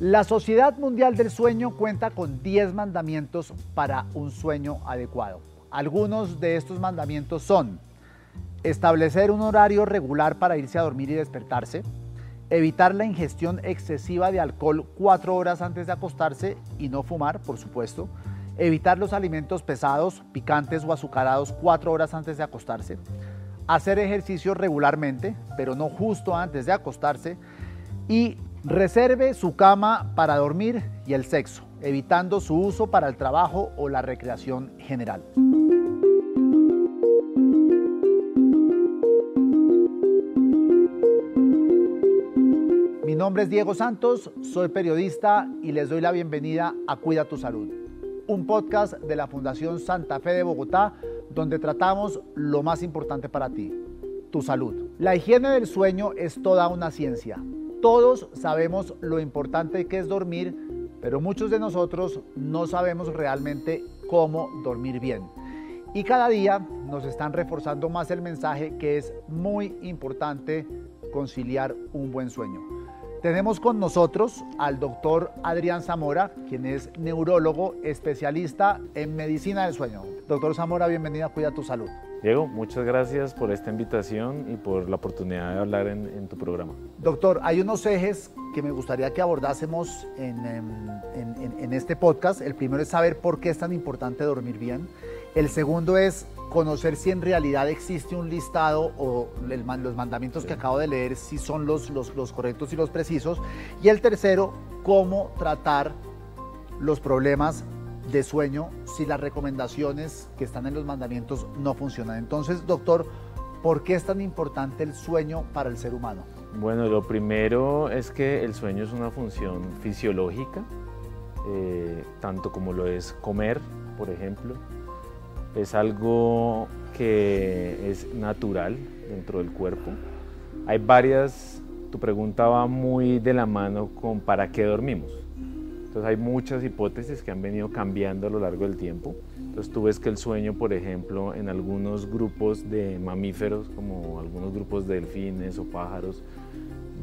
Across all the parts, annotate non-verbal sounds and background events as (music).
La Sociedad Mundial del Sueño cuenta con 10 mandamientos para un sueño adecuado. Algunos de estos mandamientos son establecer un horario regular para irse a dormir y despertarse, evitar la ingestión excesiva de alcohol cuatro horas antes de acostarse y no fumar, por supuesto, evitar los alimentos pesados, picantes o azucarados cuatro horas antes de acostarse, hacer ejercicio regularmente, pero no justo antes de acostarse, y reserve su cama para dormir y el sexo, evitando su uso para el trabajo o la recreación general. Mi nombre es Diego Santos, soy periodista y les doy la bienvenida a Cuida tu Salud, un podcast de la Fundación Santa Fe de Bogotá donde tratamos lo más importante para ti, tu salud. La higiene del sueño es toda una ciencia. Todos sabemos lo importante que es dormir, pero muchos de nosotros no sabemos realmente cómo dormir bien. Y cada día nos están reforzando más el mensaje que es muy importante conciliar un buen sueño. Tenemos con nosotros al doctor Adrián Zamora, quien es neurólogo especialista en medicina del sueño. Doctor Zamora, bienvenido a Cuida tu Salud. Diego, muchas gracias por esta invitación y por la oportunidad de hablar en, tu programa. Doctor, hay unos ejes que me gustaría que abordásemos en, en este podcast. El primero es saber por qué es tan importante dormir bien. El segundo es conocer si en realidad existe un listado o los mandamientos que acabo de leer, si son los, los, los correctos y los precisos. Y el tercero, cómo tratar los problemas de sueño si las recomendaciones que están en los mandamientos no funcionan. Entonces, doctor, ¿por qué es tan importante el sueño para el ser humano? Bueno, lo primero es que el sueño es una función fisiológica, eh, tanto como lo es comer, por ejemplo, es algo que es natural dentro del cuerpo. Hay varias, tu pregunta va muy de la mano con para qué dormimos. Entonces hay muchas hipótesis que han venido cambiando a lo largo del tiempo. Entonces tú ves que el sueño, por ejemplo, en algunos grupos de mamíferos, como algunos grupos de delfines o pájaros,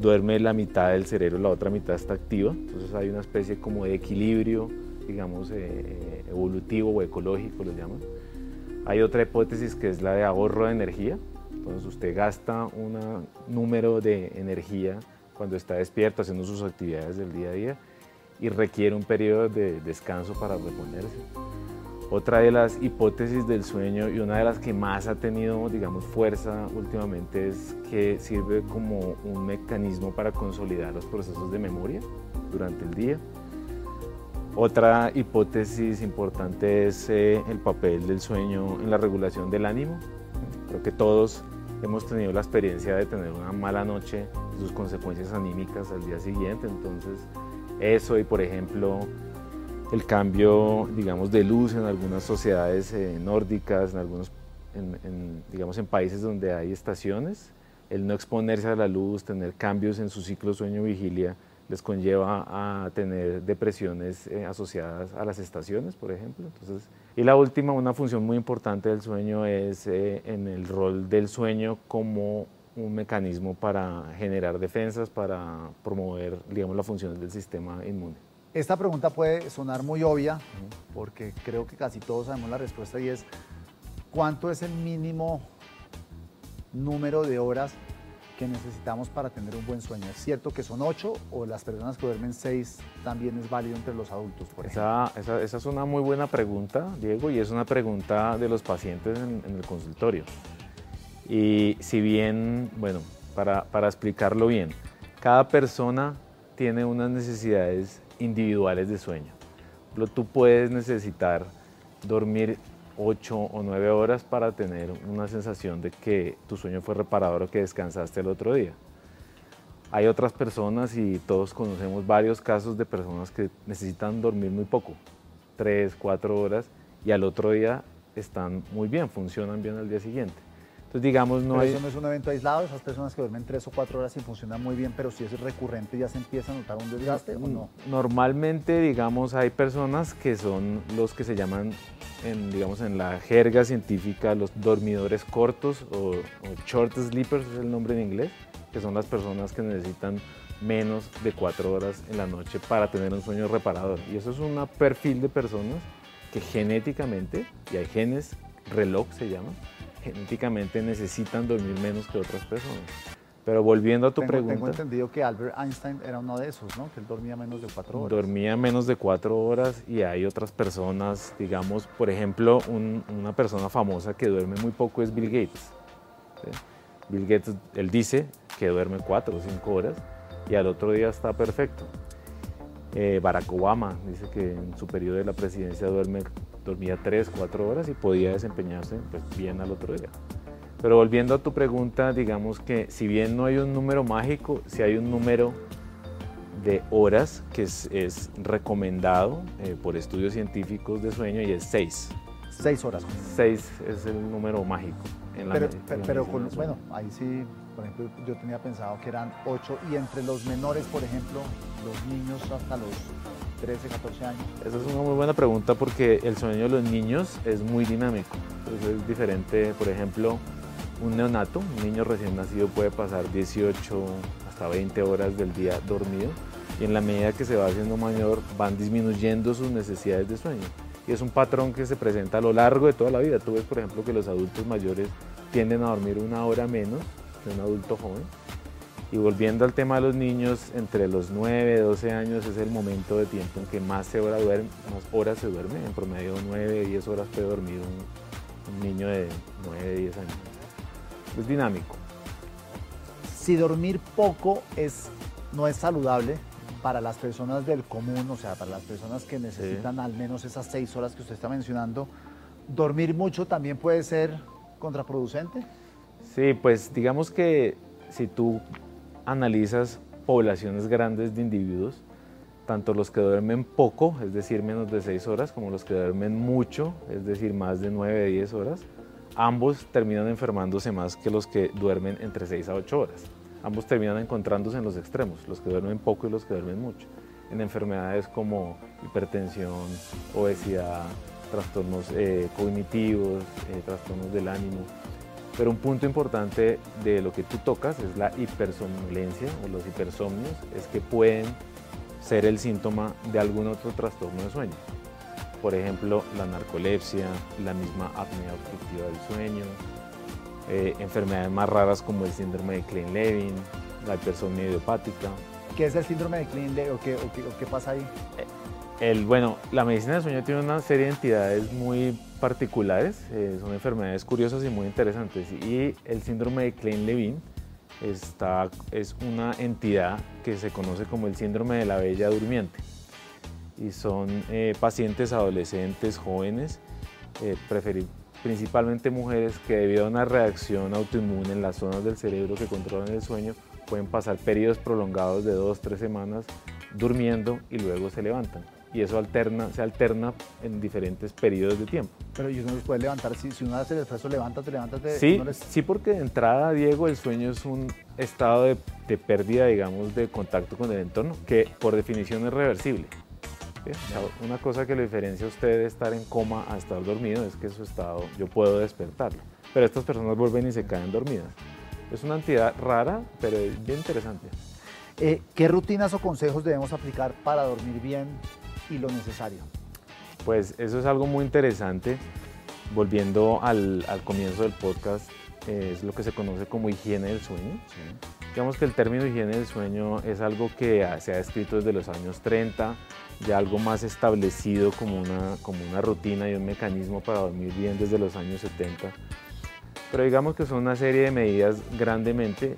duerme la mitad del cerebro, la otra mitad está activa. Entonces hay una especie como de equilibrio, digamos, eh, eh, evolutivo o ecológico, lo llaman. Hay otra hipótesis que es la de ahorro de energía. Entonces usted gasta un número de energía cuando está despierto haciendo sus actividades del día a día y requiere un periodo de descanso para reponerse. Otra de las hipótesis del sueño y una de las que más ha tenido, digamos, fuerza últimamente es que sirve como un mecanismo para consolidar los procesos de memoria durante el día. Otra hipótesis importante es eh, el papel del sueño en la regulación del ánimo. Creo que todos hemos tenido la experiencia de tener una mala noche y sus consecuencias anímicas al día siguiente. Entonces, eso y, por ejemplo, el cambio, digamos, de luz en algunas sociedades eh, nórdicas, en algunos, digamos, en países donde hay estaciones, el no exponerse a la luz, tener cambios en su ciclo sueño-vigilia, les conlleva a tener depresiones eh, asociadas a las estaciones, por ejemplo. Entonces, y la última, una función muy importante del sueño es eh, en el rol del sueño como un mecanismo para generar defensas, para promover, digamos, las funciones del sistema inmune. Esta pregunta puede sonar muy obvia, porque creo que casi todos sabemos la respuesta y es, ¿cuánto es el mínimo número de horas que necesitamos para tener un buen sueño? ¿Es cierto que son ocho o las personas que duermen seis también es válido entre los adultos? esa, esa, esa, es una muy buena pregunta, Diego, y es una pregunta de los pacientes en, el consultorio. Y si bien, bueno, para, para explicarlo bien, cada persona tiene unas necesidades individuales de sueño. Tú puedes necesitar dormir 8 o 9 horas para tener una sensación de que tu sueño fue reparador o que descansaste el otro día. Hay otras personas y todos conocemos varios casos de personas que necesitan dormir muy poco, 3, 4 horas, y al otro día están muy bien, funcionan bien al día siguiente. Entonces, digamos, no Eso no es un evento aislado, esas personas que duermen tres o cuatro horas y funcionan muy bien, pero si es recurrente ya se empieza a notar un desgaste o no. Normalmente, digamos, hay personas que son los que se llaman, en, digamos, en la jerga científica, los dormidores cortos o, short sleepers es el nombre en inglés, que son las personas que necesitan menos de cuatro horas en la noche para tener un sueño reparador. Y eso es un perfil de personas que genéticamente, y hay genes, reloj se llama, genéticamente necesitan dormir menos que otras personas. Pero volviendo a tu pregunta. Tengo entendido que Albert Einstein era uno de esos, ¿no? Que él dormía menos de cuatro horas. Dormía menos de cuatro horas y hay otras personas, digamos, por ejemplo, una persona famosa que duerme muy poco es Bill Gates. Bill Gates, él dice que duerme cuatro o cinco horas y al otro día está perfecto. Eh, Barack Obama dice que en su periodo de la presidencia duerme, dormía tres, cuatro horas y podía desempeñarse pues, bien al otro día. Pero volviendo a tu pregunta, digamos que si bien no hay un número mágico, si hay un número de horas que es, recomendado eh, por estudios científicos de sueño y es 6. 6 horas. 6 es el número mágico. En pero, pero, bueno, ahí sí, por ejemplo, yo tenía pensado que eran 8 y entre los menores, por ejemplo, los niños hasta los 13, 14 años. Esa es una muy buena pregunta porque el sueño de los niños es muy dinámico. Entonces es diferente, por ejemplo, un neonato, un niño recién nacido puede pasar 18 hasta 20 horas del día dormido y en la medida que se va haciendo mayor van disminuyendo sus necesidades de sueño. Y es un patrón que se presenta a lo largo de toda la vida. Tú ves, por ejemplo, que los adultos mayores tienden a dormir una hora menos que un adulto joven. Y volviendo al tema de los niños, entre los 9 y 12 años es el momento de tiempo en que más, se hora duerme, más horas se duerme. En promedio 9, 10 horas puede dormir un, un niño de 9, 10 años es dinámico. Si dormir poco es, no es saludable para las personas del común, o sea, para las personas que necesitan al menos esas seis horas que usted está mencionando, ¿dormir mucho también puede ser contraproducente? Sí, pues digamos que si tú analizas poblaciones grandes de individuos, tanto los que duermen poco, es decir, menos de seis horas, como los que duermen mucho, es decir, más de nueve, diez horas, ambos terminan enfermándose más que los que duermen entre 6 a 8 horas. Ambos terminan encontrándose en los extremos, los que duermen poco y los que duermen mucho, en enfermedades como hipertensión, obesidad, trastornos eh, cognitivos, eh, trastornos del ánimo. Pero un punto importante de lo que tú tocas es la hipersomnolencia o los hipersomnios, es que pueden ser el síntoma de algún otro trastorno de sueño por ejemplo, la narcolepsia, la misma apnea obstructiva del sueño, eh, enfermedades más raras como el síndrome de Klein-Levin, la hipersomnia idiopática. ¿Qué es el síndrome de Klein-Levin o, qué, pasa ahí? Bueno, la medicina del sueño tiene una serie de entidades muy particulares, eh, son enfermedades curiosas y muy interesantes. Y el síndrome de Klein-Levin es una entidad que se conoce como el síndrome de la bella durmiente y son eh, pacientes adolescentes, jóvenes, eh, principalmente mujeres que debido a una reacción autoinmune en las zonas del cerebro que controlan el sueño, pueden pasar periodos prolongados de dos, tres semanas durmiendo y luego se levantan. Y eso alterna, se alterna en diferentes periodos de tiempo. Pero y uno los puede levantar, si, si uno hace el esfuerzo, levántate, levántate. Sí, sí, porque de entrada, Diego, el sueño es un estado de, de pérdida, digamos, de contacto con el entorno, que por definición es reversible una cosa que lo diferencia a usted de estar en coma a estar dormido es que su estado yo puedo despertarlo. Pero estas personas vuelven y se caen dormidas. Es una entidad rara, pero bien interesante. Eh, ¿Qué rutinas o consejos debemos aplicar para dormir bien y lo necesario? Pues eso es algo muy interesante. Volviendo al, comienzo del podcast, eh, es lo que se conoce como higiene del sueño. Digamos que el término higiene del sueño es algo que se ha escrito desde los años 30 ya algo más establecido como una, como una rutina y un mecanismo para dormir bien desde los años 70. Pero digamos que son una serie de medidas grandemente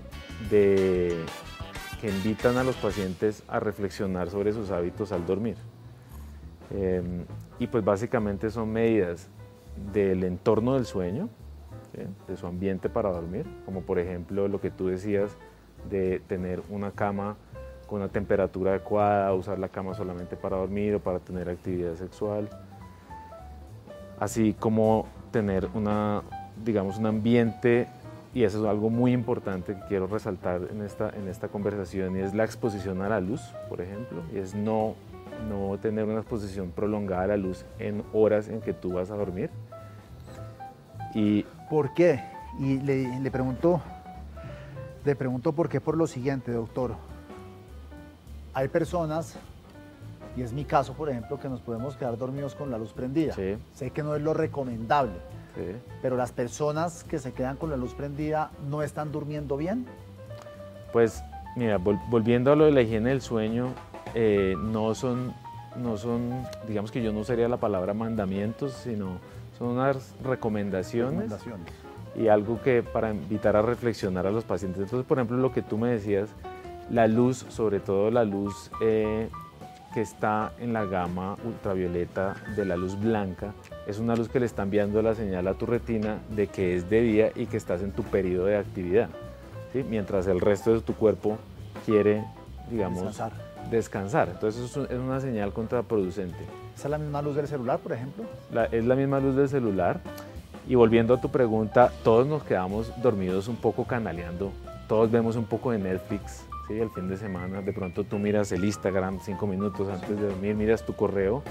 de, que invitan a los pacientes a reflexionar sobre sus hábitos al dormir. Em, y pues básicamente son medidas del entorno del sueño, de su ambiente para dormir, como por ejemplo lo que tú decías de tener una cama con una temperatura adecuada, usar la cama solamente para dormir o para tener actividad sexual, así como tener una, digamos, un ambiente, y eso es algo muy importante que quiero resaltar en esta, en esta conversación, y es la exposición a la luz, por ejemplo, y es no, no tener una exposición prolongada a la luz en horas en que tú vas a dormir. Y, ¿Por qué? Y le, le pregunto, le pregunto por qué por lo siguiente, doctor hay personas, y es mi caso, por ejemplo, que nos podemos quedar dormidos con la luz prendida. Sí. Sé que no es lo recomendable, Sí. pero las personas que se quedan con la luz prendida no están durmiendo bien. Pues mira, vol- volviendo a lo de la higiene del sueño, eh, no son, no son, digamos que yo no usaría la palabra mandamientos, sino son unas recomendaciones Recomendaciones. y algo que para invitar a reflexionar a los pacientes. Entonces, por ejemplo, lo que tú me decías, la luz, sobre todo la luz eh, que está en la gama ultravioleta de la luz blanca, es una luz que le está enviando la señal a tu retina de que es de día y que estás en tu periodo de actividad, ¿sí? mientras el resto de tu cuerpo quiere, digamos, Descansar. Descansar. Entonces, eso es una señal contraproducente. ¿Esa es la misma luz del celular, por ejemplo? La- es la misma luz del celular. Y volviendo a tu pregunta, todos nos quedamos dormidos un poco canaleando. Todos vemos un poco de Netflix, ¿sí? El fin de semana, de pronto tú miras el Instagram cinco minutos antes de dormir, miras tu correo.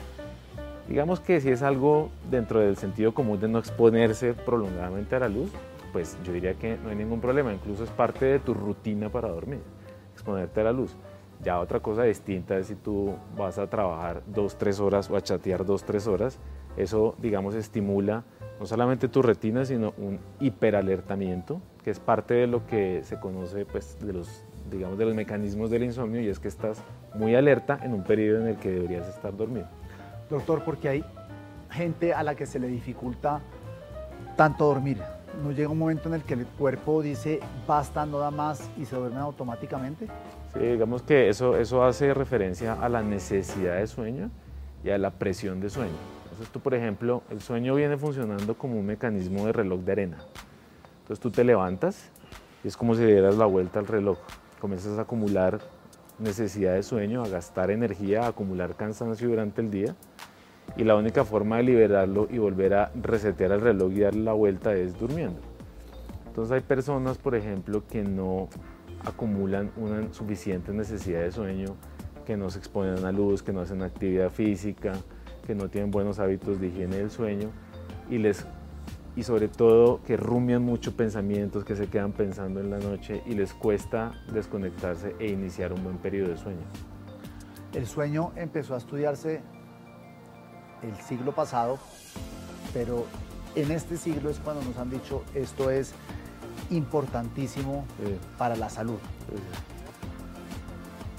Digamos que si es algo dentro del sentido común de no exponerse prolongadamente a la luz, pues yo diría que no hay ningún problema. Incluso es parte de tu rutina para dormir, exponerte a la luz. Ya otra cosa distinta es si tú vas a trabajar dos, tres horas o a chatear dos, tres horas. Eso, digamos, estimula no solamente tu retina, sino un hiperalertamiento, que es parte de lo que se conoce, pues, de los, digamos, de los mecanismos del insomnio, y es que estás muy alerta en un periodo en el que deberías estar dormido. Doctor, porque hay gente a la que se le dificulta tanto dormir. ¿No llega un momento en el que el cuerpo dice basta, no da más y se duermen automáticamente? Sí, digamos que eso, eso hace referencia a la necesidad de sueño y a la presión de sueño. Entonces tú, por ejemplo, el sueño viene funcionando como un mecanismo de reloj de arena. Entonces tú te levantas y es como si dieras la vuelta al reloj. Comienzas a acumular necesidad de sueño, a gastar energía, a acumular cansancio durante el día. Y la única forma de liberarlo y volver a resetear el reloj y darle la vuelta es durmiendo. Entonces hay personas, por ejemplo, que no acumulan una suficiente necesidad de sueño, que no se exponen a luz, que no hacen actividad física, que no tienen buenos hábitos de higiene del sueño y, les, y sobre todo que rumian mucho pensamientos, que se quedan pensando en la noche y les cuesta desconectarse e iniciar un buen periodo de sueño. El sueño empezó a estudiarse el siglo pasado, pero en este siglo es cuando nos han dicho esto es importantísimo Sí, para la salud. sí, sí.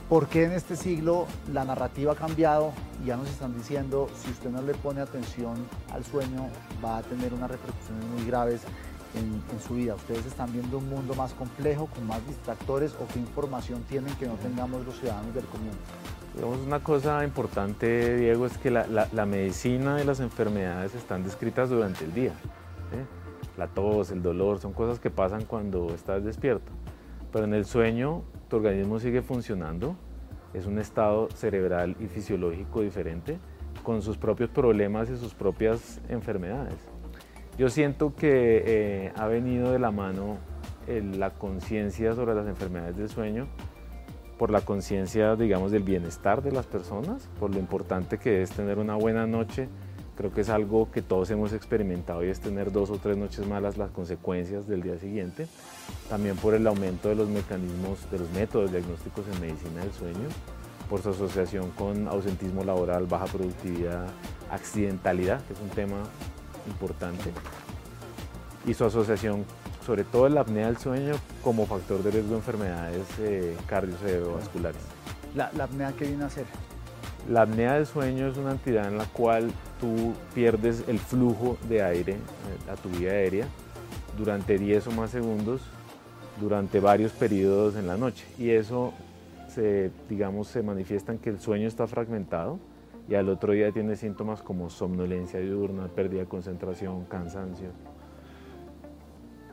¿Por qué en este siglo la narrativa ha cambiado y ya nos están diciendo si usted no le pone atención al sueño va a tener unas repercusiones muy graves en, en su vida? ¿Ustedes están viendo un mundo más complejo, con más distractores o qué información tienen que no tengamos los ciudadanos del común? Digamos, una cosa importante, Diego, es que la, la- la medicina y las enfermedades están descritas durante el día. ¿sí? La tos, el dolor, son cosas que pasan cuando estás despierto. Pero en el sueño, tu organismo sigue funcionando, es un estado cerebral y fisiológico diferente, con sus propios problemas y sus propias enfermedades. Yo siento que eh, ha venido de la mano la conciencia sobre las enfermedades del sueño por la conciencia, digamos, del bienestar de las personas, por lo importante que es tener una buena noche. Creo que es algo que todos hemos experimentado y es tener dos o tres noches malas, las consecuencias del día siguiente. También por el aumento de los mecanismos, de los métodos diagnósticos en medicina del sueño, por su asociación con ausentismo laboral, baja productividad, accidentalidad, que es un tema importante, y su asociación sobre todo la apnea del sueño como factor de riesgo de enfermedades eh, cardiocerebrovasculares. La, la apnea que viene a hacer. La apnea del sueño es una entidad en la cual tú pierdes el flujo de aire eh, a tu vía aérea durante 10 o más segundos durante varios periodos en la noche y eso se, digamos, se manifiesta en que el sueño está fragmentado y al otro día tiene síntomas como somnolencia diurna, pérdida de concentración, cansancio.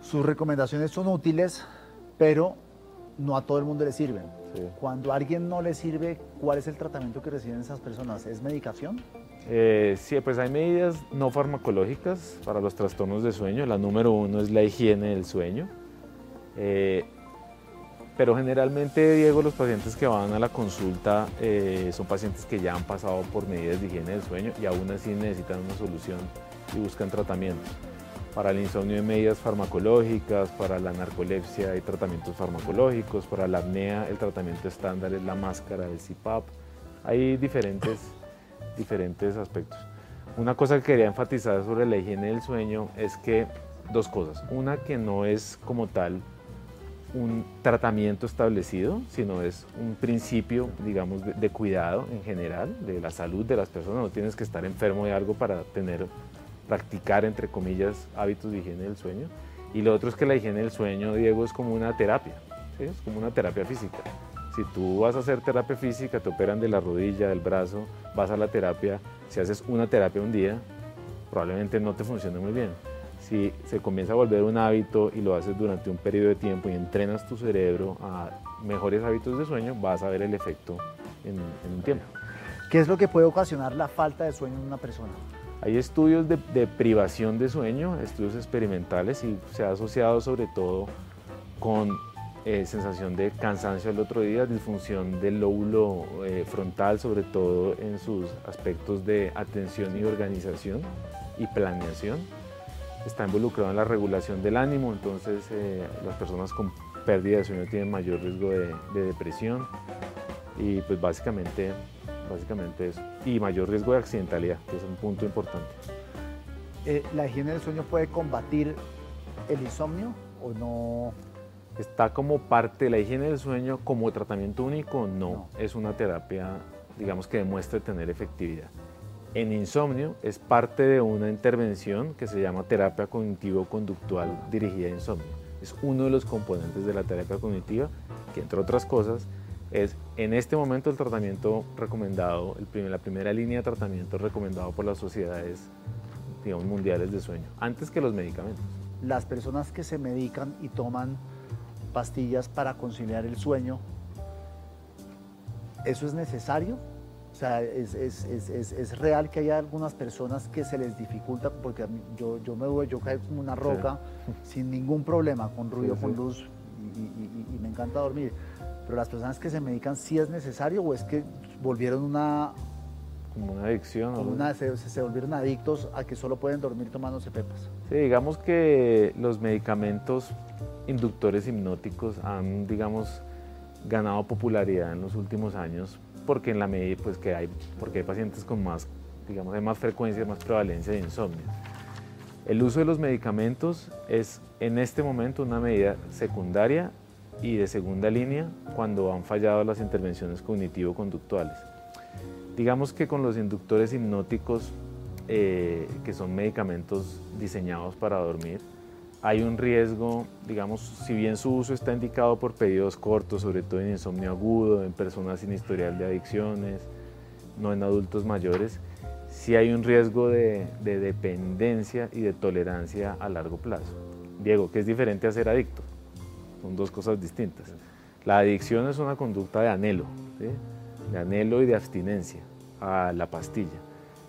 Sus recomendaciones son útiles, pero no a todo el mundo le sirven. Sí. Cuando a alguien no le sirve, ¿cuál es el tratamiento que reciben esas personas? ¿Es medicación? Eh, sí, pues hay medidas no farmacológicas para los trastornos de sueño. La número uno es la higiene del sueño. Eh, pero generalmente, Diego, los pacientes que van a la consulta eh, son pacientes que ya han pasado por medidas de higiene del sueño y aún así necesitan una solución y buscan tratamiento. Para el insomnio hay medidas farmacológicas, para la narcolepsia hay tratamientos farmacológicos, para la apnea el tratamiento estándar es la máscara del CPAP. Hay diferentes, diferentes aspectos. Una cosa que quería enfatizar sobre la higiene del sueño es que dos cosas. Una que no es como tal un tratamiento establecido, sino es un principio, digamos, de, cuidado en general de la salud de las personas. No tienes que estar enfermo de algo para tener, practicar, entre comillas, hábitos de higiene del sueño. Y lo otro es que la higiene del sueño, Diego, es como una terapia, es como una terapia física. Si tú vas a hacer terapia física, te operan de la rodilla, del brazo, vas a la terapia, si haces una terapia un día, probablemente no te funcione muy bien si se comienza a volver un hábito y lo haces durante un periodo de tiempo y entrenas tu cerebro a mejores hábitos de sueño, vas a ver el efecto en, un tiempo. ¿Qué es lo que puede ocasionar la falta de sueño en una persona? Hay estudios de, privación de sueño, estudios experimentales y se ha asociado sobre todo con eh, sensación de cansancio al otro día, disfunción del lóbulo eh, frontal, sobre todo en sus aspectos de atención y organización y planeación está involucrado en la regulación del ánimo, entonces eh, las personas con pérdida de sueño tienen mayor riesgo de, depresión y pues básicamente, básicamente eso. Y mayor riesgo de accidentalidad, que es un punto importante. ¿La higiene del sueño puede combatir el insomnio o no? Está como parte de la higiene del sueño como tratamiento único, no. es una terapia, digamos, que demuestre tener efectividad en insomnio es parte de una intervención que se llama terapia cognitivo-conductual dirigida a insomnio. Es uno de los componentes de la terapia cognitiva que, entre otras cosas, es en este momento el tratamiento recomendado, el la primera línea de tratamiento recomendado por las sociedades digamos, mundiales de sueño, antes que los medicamentos. Las personas que se medican y toman pastillas para conciliar el sueño, ¿eso es necesario? O sea, es, es, es, es, real que haya algunas personas que se les dificulta, porque yo, yo me voy, yo caigo como una roca (laughs) sin ningún problema, con ruido, con luz, y, me encanta dormir. Pero las personas que se medican, ¿sí es necesario o es que volvieron una... Como una adicción. Como una, se, se, volvieron adictos a que solo pueden dormir tomándose pepas. Sí, digamos que los medicamentos inductores hipnóticos han, digamos, ganado popularidad en los últimos años porque en la medida pues que hay porque hay pacientes con más digamos hay más frecuencia más prevalencia de insomnio el uso de los medicamentos es en este momento una medida secundaria y de segunda línea cuando han fallado las intervenciones cognitivo-conductuales. Digamos que con los inductores hipnóticos, eh, que son medicamentos diseñados para dormir, hay un riesgo, digamos, si bien su uso está indicado por periodos cortos, sobre todo en insomnio agudo, en personas sin historial de adicciones, no en adultos mayores, sí hay un riesgo de, dependencia y de tolerancia a largo plazo. Diego, ¿qué es diferente a ser adicto? Son dos cosas distintas. La adicción es una conducta de anhelo, de anhelo y de abstinencia a la pastilla.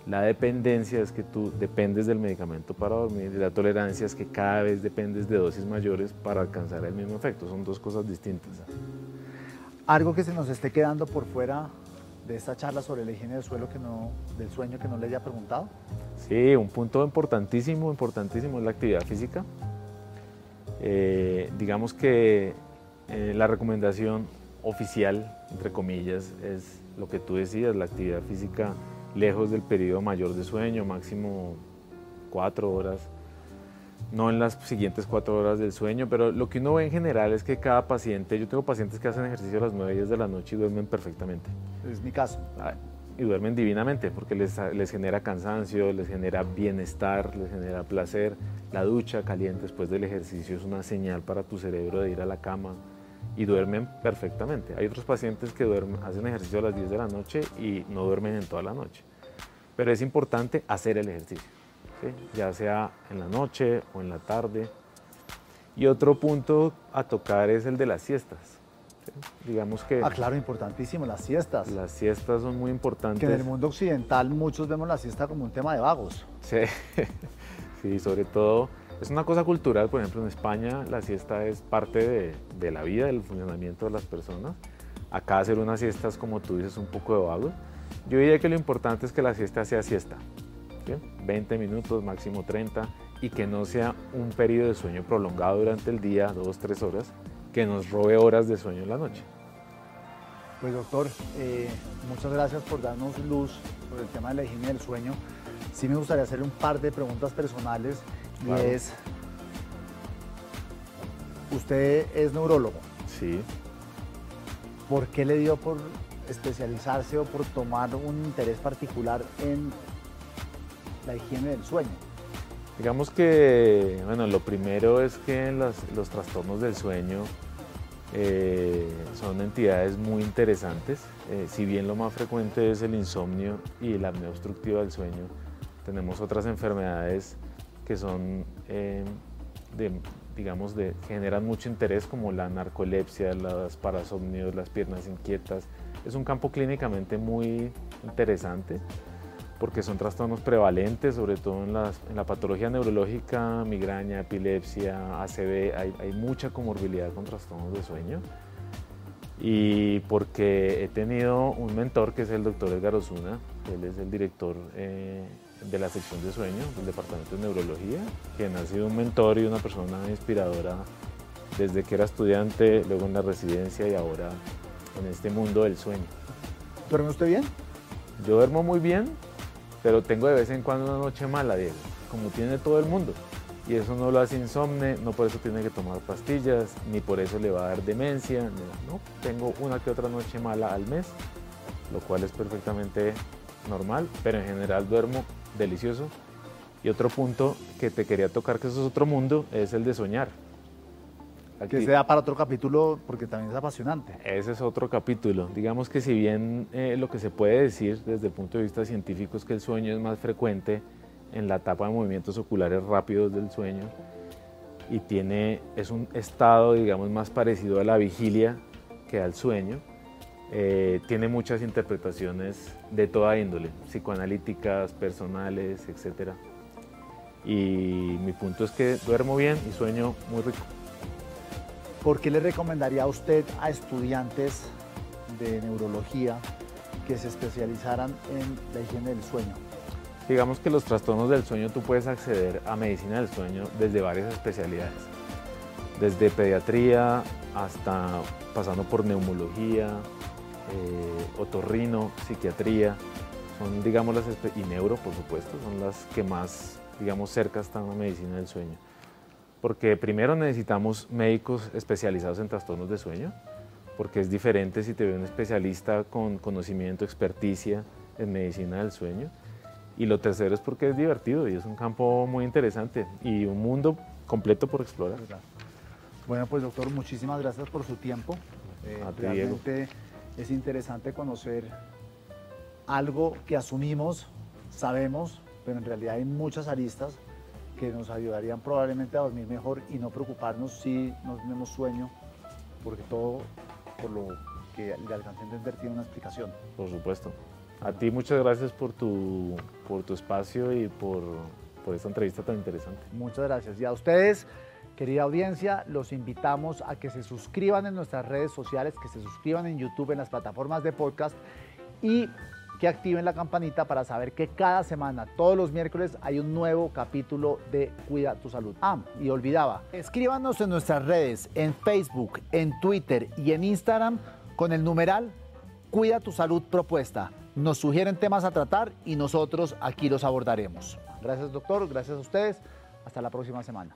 La dependencia es que tú dependes del medicamento para dormir y la tolerancia es que cada vez dependes de dosis mayores para alcanzar el mismo efecto. Son dos cosas distintas. Algo que se nos esté quedando por fuera de esta charla sobre la higiene del, suelo que no, del sueño que no le haya preguntado. Sí, un punto importantísimo, importantísimo es la actividad física. Eh, digamos que eh, la recomendación oficial, entre comillas, es lo que tú decías, la actividad física lejos del periodo mayor de sueño, máximo cuatro horas, no en las siguientes cuatro horas del sueño, pero lo que uno ve en general es que cada paciente, yo tengo pacientes que hacen ejercicio a las 9 10 de la noche y duermen perfectamente. Es mi caso. Ah, y duermen divinamente porque les, les genera cansancio, les genera bienestar, les genera placer. La ducha caliente después del ejercicio es una señal para tu cerebro de ir a la cama y duermen perfectamente. Hay otros pacientes que duermen, hacen ejercicio a las 10 de la noche y no duermen en toda la noche. Pero es importante hacer el ejercicio, ya sea en la noche o en la tarde. Y otro punto a tocar es el de las siestas. Digamos que... Ah, claro, importantísimo, las siestas. Las siestas son muy importantes. Que en el mundo occidental muchos vemos la siesta como un tema de vagos. Sí, (laughs) sí sobre todo es una cosa cultural, por ejemplo, en España la siesta es parte de, la vida, del funcionamiento de las personas. Acá hacer una siesta es, como tú dices, un poco de vago. Yo diría que lo importante es que la siesta sea siesta. 20 minutos, máximo 30, y que no sea un periodo de sueño prolongado durante el día, dos, tres horas, que nos robe horas de sueño en la noche. Pues doctor, eh, muchas gracias por darnos luz sobre el tema de la higiene del sueño. Sí me gustaría hacerle un par de preguntas personales y es, usted es neurólogo. Sí. ¿Por qué le dio por especializarse o por tomar un interés particular en la higiene del sueño? Digamos que, bueno, lo primero es que los, los trastornos del sueño eh, son entidades muy interesantes. Eh, si bien lo más frecuente es el insomnio y la apnea obstructiva del sueño, tenemos otras enfermedades que son, eh, digamos, de, generan mucho interés como la narcolepsia, las parasomnios, las piernas inquietas. Es un campo clínicamente muy interesante porque son trastornos prevalentes, sobre todo en, la patología neurológica, migraña, epilepsia, ACV, hay, mucha comorbilidad con trastornos de sueño. Y porque he tenido un mentor que es el doctor Edgar Osuna, él es el director eh, de la sección de sueño del departamento de neurología, quien ha sido un mentor y una persona inspiradora desde que era estudiante, luego en la residencia y ahora en este mundo del sueño. ¿Duerme usted bien? Yo duermo muy bien, pero tengo de vez en cuando una noche mala, Diego, como tiene todo el mundo. Y eso no lo hace insomne, no por eso tiene que tomar pastillas, ni por eso le va a dar demencia, no, tengo una que otra noche mala al mes, lo cual es perfectamente normal, pero en general duermo delicioso. Y otro punto que te quería tocar, que eso es otro mundo, es el de soñar. Que sea para otro capítulo porque también es apasionante. Ese es otro capítulo. Digamos que si bien eh, lo que se puede decir desde el punto de vista científico es que el sueño es más frecuente en la etapa de movimientos oculares rápidos del sueño y tiene, es un estado, digamos, más parecido a la vigilia que al sueño, eh, tiene muchas interpretaciones de toda índole, psicoanalíticas, personales, etc. Y mi punto es que duermo bien y sueño muy rico. ¿Por qué le recomendaría a usted a estudiantes de neurología que se especializaran en la higiene del sueño? Digamos que los trastornos del sueño tú puedes acceder a medicina del sueño desde varias especialidades, desde pediatría hasta pasando por neumología, eh, otorrino, psiquiatría, son digamos las y neuro por supuesto, son las que más digamos cerca están a medicina del sueño porque primero necesitamos médicos especializados en trastornos de sueño, porque es diferente si te ve un especialista con conocimiento, experticia en medicina del sueño. Y lo tercero es porque es divertido y es un campo muy interesante y un mundo completo por explorar. Bueno, pues doctor, muchísimas gracias por su tiempo. Eh, realmente es interesante conocer algo que asumimos, sabemos, pero en realidad hay muchas aristas que nos ayudarían probablemente a dormir mejor y no preocuparnos si no tenemos sueño, porque todo, por lo que le alcancé a entender, tiene una explicación. Por supuesto. A ti muchas gracias por tu, por tu espacio y por, por esta entrevista tan interesante. Muchas gracias. Y a ustedes, querida audiencia, los invitamos a que se suscriban en nuestras redes sociales, que se suscriban en YouTube, en las plataformas de podcast y que activen la campanita para saber que cada semana, todos los miércoles, hay un nuevo capítulo de Cuida tu Salud. Ah, y olvidaba, escríbanos en nuestras redes, en Facebook, en Twitter y en Instagram con el numeral Cuida tu Salud Propuesta. Nos sugieren temas a tratar y nosotros aquí los abordaremos. Gracias doctor, gracias a ustedes. Hasta la próxima semana.